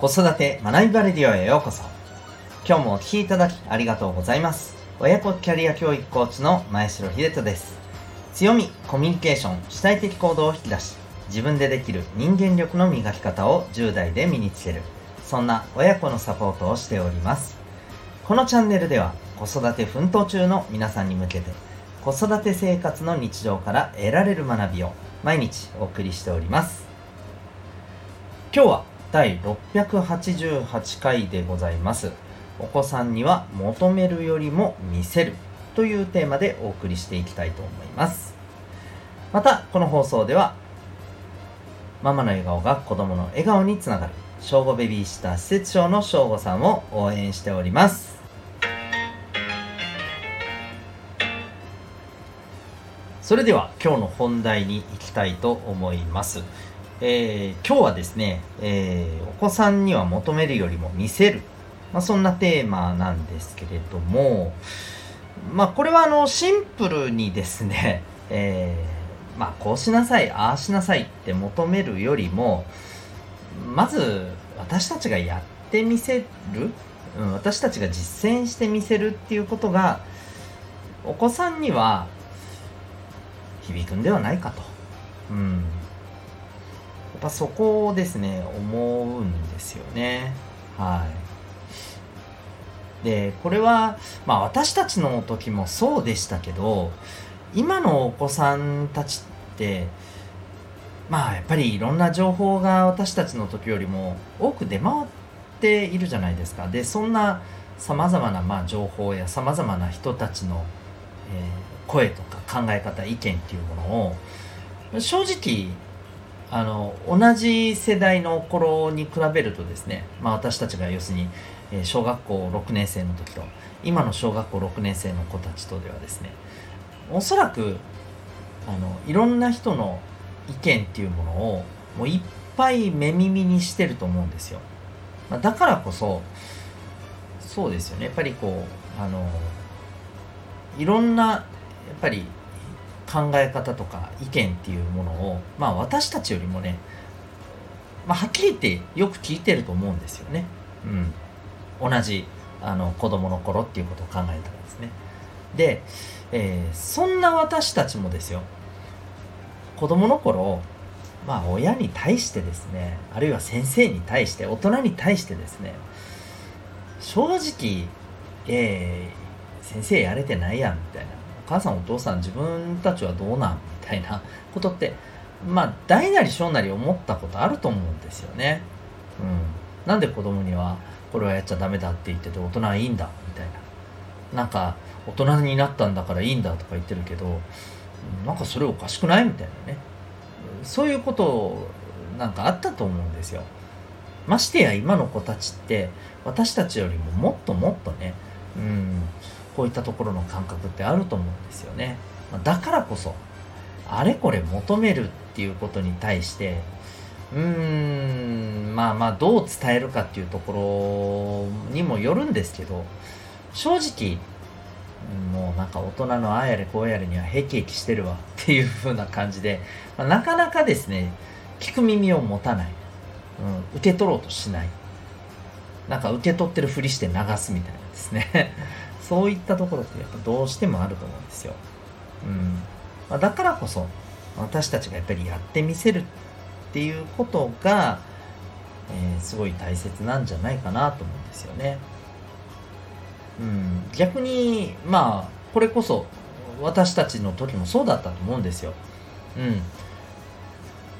子育て学びバレディオへようこそ。今日もお聴きいただきありがとうございます。親子キャリア教育コーチの前城秀人です。強みコミュニケーション主体的行動を引き出し自分でできる人間力の磨き方を10代で身につける。そんな親子のサポートをしております。このチャンネルでは子育て奮闘中の皆さんに向けて子育て生活の日常から得られる学びを毎日お送りしております。今日は第688回でございます。お子さんには求めるよりも見せるというテーマでお送りしていきたいと思います。またこの放送ではママの笑顔が子供の笑顔につながる正午ベビーシッター施設長の正午さんを応援しております。それでは今日の本題に行きたいと思います。えー、今日はですね、えー、お子さんには求めるよりも見せる、まあ、そんなテーマなんですけれども、まあ、これはあのシンプルにですね、えー、まあ、こうしなさいああしなさいって求めるよりもまず私たちがやってみせる、うん、私たちが実践してみせるっていうことがお子さんには響くんではないかと。うん。っぱそこをですね思うんですよね。はい。でこれはまあ私たちの時もそうでしたけど今のお子さんたちってまあやっぱりいろんな情報が私たちの時よりも多く出回っているじゃないですか。でそんなさまざまなま情報やさまざまな人たちの、えー、声とか考え方意見っていうものを正直あの同じ世代の頃に比べるとですね、まあ、私たちが要するに小学校6年生の時と今の小学校6年生の子たちとではですねおそらくあのいろんな人の意見っていうものをもういっぱい目耳にしてると思うんですよ、まあ、だからこそそうですよね。やっぱりこうあのいろんなやっぱり考え方とか意見っていうものを、まあ、私たちよりもね、まあ、はっきり言ってよく聞いてると思うんですよね。うん、同じあの子供の頃っていうことを考えたらですね。で、えー、そんな私たちもですよ子供の頃まあ親に対してですねあるいは先生に対して大人に対してですね正直、えー、先生やれてないやんみたいな母さんお父さん自分たちはどうなんみたいな ことってまあ大なり小なり思ったことあると思うんですよね。うん、なんで子供にはこれはやっちゃダメだって言ってて大人はいいんだみたいな。なんか大人になったんだからいいんだとか言ってるけどなんかそれおかしくないみたいなねそういうことなんかあったと思うんですよ。ましてや今の子たちって私たちよりももっともっとね、うん、こういったところの感覚ってあると思うんですよね。だからこそ、あれこれ求めるっていうことに対して、うーん、まあまあどう伝えるかっていうところにもよるんですけど、正直、もうなんか大人のああやれこうやれにはへきへきしてるわっていう風な感じで、まあ、なかなかですね、聞く耳を持たない、うん、受け取ろうとしない。なんか受け取ってるふりして流すみたいなですねそういったところってやっぱどうしてもあると思うんですよ。うんまあ、だからこそ私たちがやっぱりやってみせるっていうことが、えー、すごい大切なんじゃないかなと思うんですよね。うん、逆にまあこれこそ私たちの時もそうだったと思うんですよ。うん、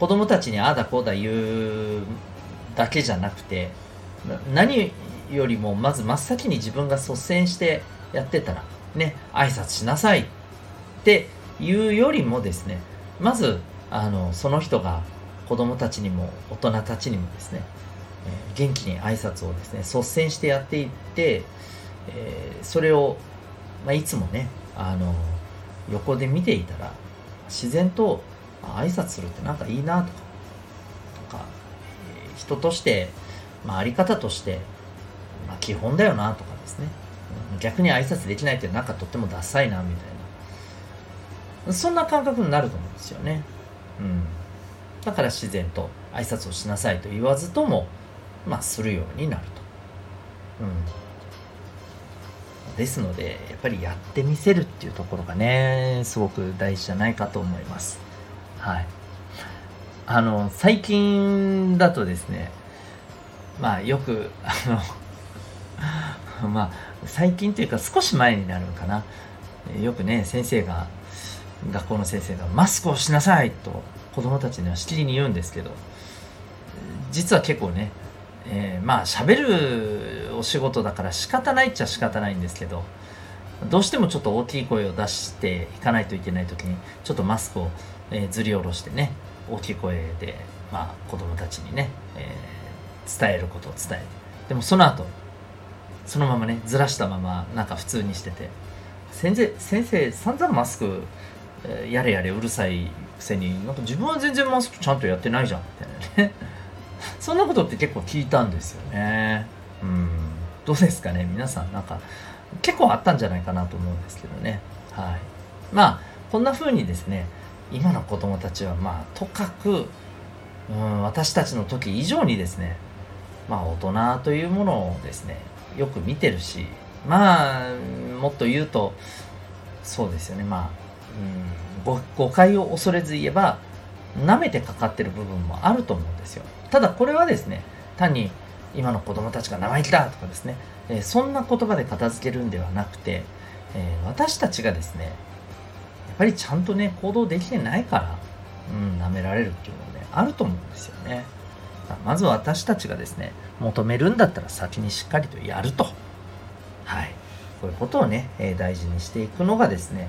子供たちにああだこうだ言うだけじゃなくて何よりもまず真っ先に自分が率先してやってたら、ね、挨拶しなさいっていうよりもですね、まず、あの、その人が子供たちにも大人たちにもですね、えー、元気に挨拶をですね、率先してやっていって、えー、それを、まあ、いつもね、あの、横で見ていたら、自然と挨拶するってなんかいいなとか、とか、えー、人として、まあ、あり方として、まあ、基本だよなとかですね、逆に挨拶できないってなんかとってもダサいなみたいな。そんな感覚になると思うんですよね、うん、だから自然と挨拶をしなさいと言わずともまあ、するようになると。うん、ですのでやっぱりやってみせるっていうところがねすごく大事じゃないかと思います。はい、あの最近だとですねまあよくあの まあ最近というか少し前になるのかな。よくね先生が学校の先生がマスクをしなさいと子供たちにはしきりに言うんですけど実は結構ねえー、まあ喋るお仕事だから仕方ないっちゃ仕方ないんですけどどうしてもちょっと大きい声を出していかないといけない時にちょっとマスクを、えー、ずり下ろしてね大きい声で、まあ、子供たちにね、えー、伝えることを伝えて。でもその後そのままねずらしたままなんか普通にしてて先生先生散々マスク、やれやれうるさいくせになんか自分は全然マスクちゃんとやってないじゃんみたいなね そんなことって結構聞いたんですよね。うん。どうですかね皆さんなんか結構あったんじゃないかなと思うんですけどね。はい。まあ、こんな風にですね、今の子供たちはまあ、とかく、うん、私たちの時以上にですね、まあ、大人というものをですね、よく見てるし、まあ、もっと言うと、そうですよね、まあ、うん、誤解を恐れず言えば、舐めてかかってる部分もあると思うんですよ。ただこれはですね、単に今の子供たちが生意気だとかですね、えー、そんな言葉で片付けるんではなくて、えー、私たちがですね、やっぱりちゃんとね、行動できてないから、うん、舐められるっていうのはね、あると思うんですよね。まず私たちがですね、求めるんだったら先にしっかりとやると。はい。こういうことをね、え、大事にしていくのがですね、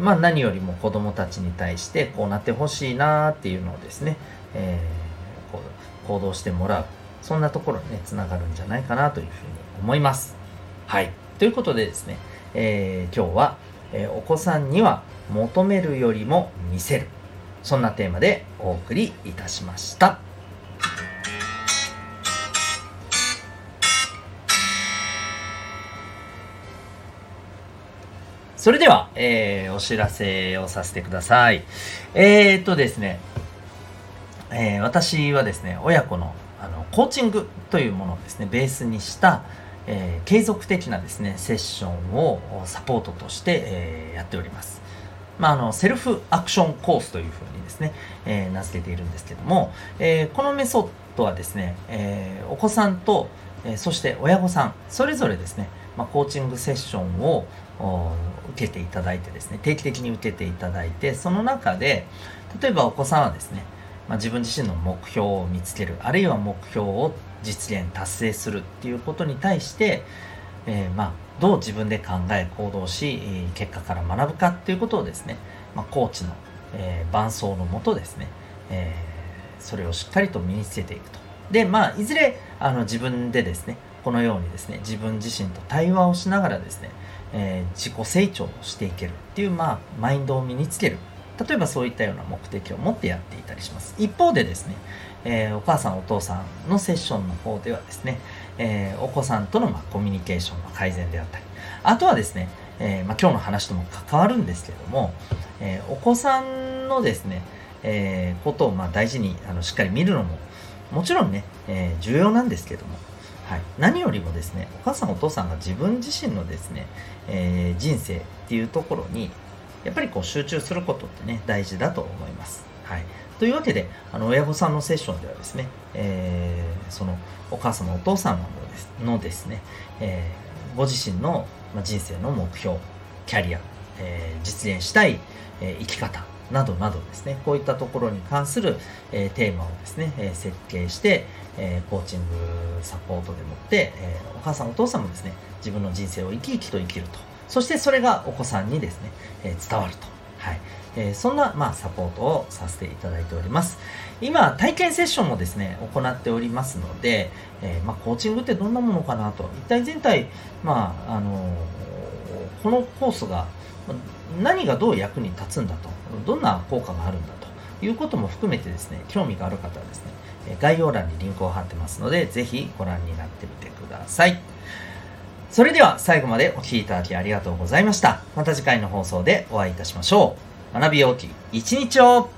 まあ何よりも子供たちに対してこうなってほしいなっていうのをですね、えー、こう行動してもらう。そんなところにね、つながるんじゃないかなというふうに思います。はい。ということでですね、えー、今日は、えー、お子さんには求めるよりも見せる。そんなテーマでお送りいたしました。それでは、えー、お知らせをさせてください。えー、っとですね、えー、私はですね、親子のあのコーチングというものをですね、ベースにした、えー、継続的なですね、セッションをサポートとして、えー、やっております。まあ、あのセルフアクションコースというふうにですね、えー、名付けているんですけども、えー、このメソッドはですね、えー、お子さんと、えそして親御さんそれぞれですね、まあ、コーチングセッションを受けていただいてですね定期的に受けていただいてその中で例えばお子さんはですね、まあ、自分自身の目標を見つけるあるいは目標を実現達成するっていうことに対して、えー、まあどう自分で考え行動し結果から学ぶかっていうことをですね、まあ、コーチの、えー、伴走のもとですね、えー、それをしっかりと身につけていくと。でまあいずれあの自分でですねこのようにですね自分自身と対話をしながらですねえー、自己成長をしていけるっていう、まあ、マインドを身につける。例えばそういったような目的を持ってやっていたりします。一方でですね、えー、お母さんお父さんのセッションの方ではですね、えー、お子さんとの、まあ、コミュニケーションの改善であったり。あとはですね、えまあ、今日の話とも関わるんですけれども、えお子さんのですね、えことをまあ大事にあのしっかり見るのももちろんね、え重要なんですけどもはい、何よりもですねお母さんお父さんが自分自身のですね、えー、人生っていうところにやっぱりこう集中することってね大事だと思います。はい、というわけであの親御さんのセッションではですね、えー、そのお母様お父様のですのですね、えー、ご自身の人生の目標キャリア、えー、実現したい、え生き方などなどですね、こういったところに関する、え、テーマをですね、え、設計して、え、コーチングサポートでもって、えお母さんお父さんもですね、自分の人生を生き生きと生きると。そしてそれがお子さんにですね、え伝わると。はい。えそんな、まあ、サポートをさせていただいております。今、体験セッションもですね、行っておりますので、えまあ、コーチングってどんなものかなと。一体全体、まあ、あのこのコースが、何がどう役に立つんだと、どんな効果があるんだということも含めてですね、興味がある方はですね、概要欄にリンクを貼ってますので、ぜひご覧になってみてください。それでは最後までお聴きいただきありがとうございました。また次回の放送でお会いいたしましょう。学びようき一日を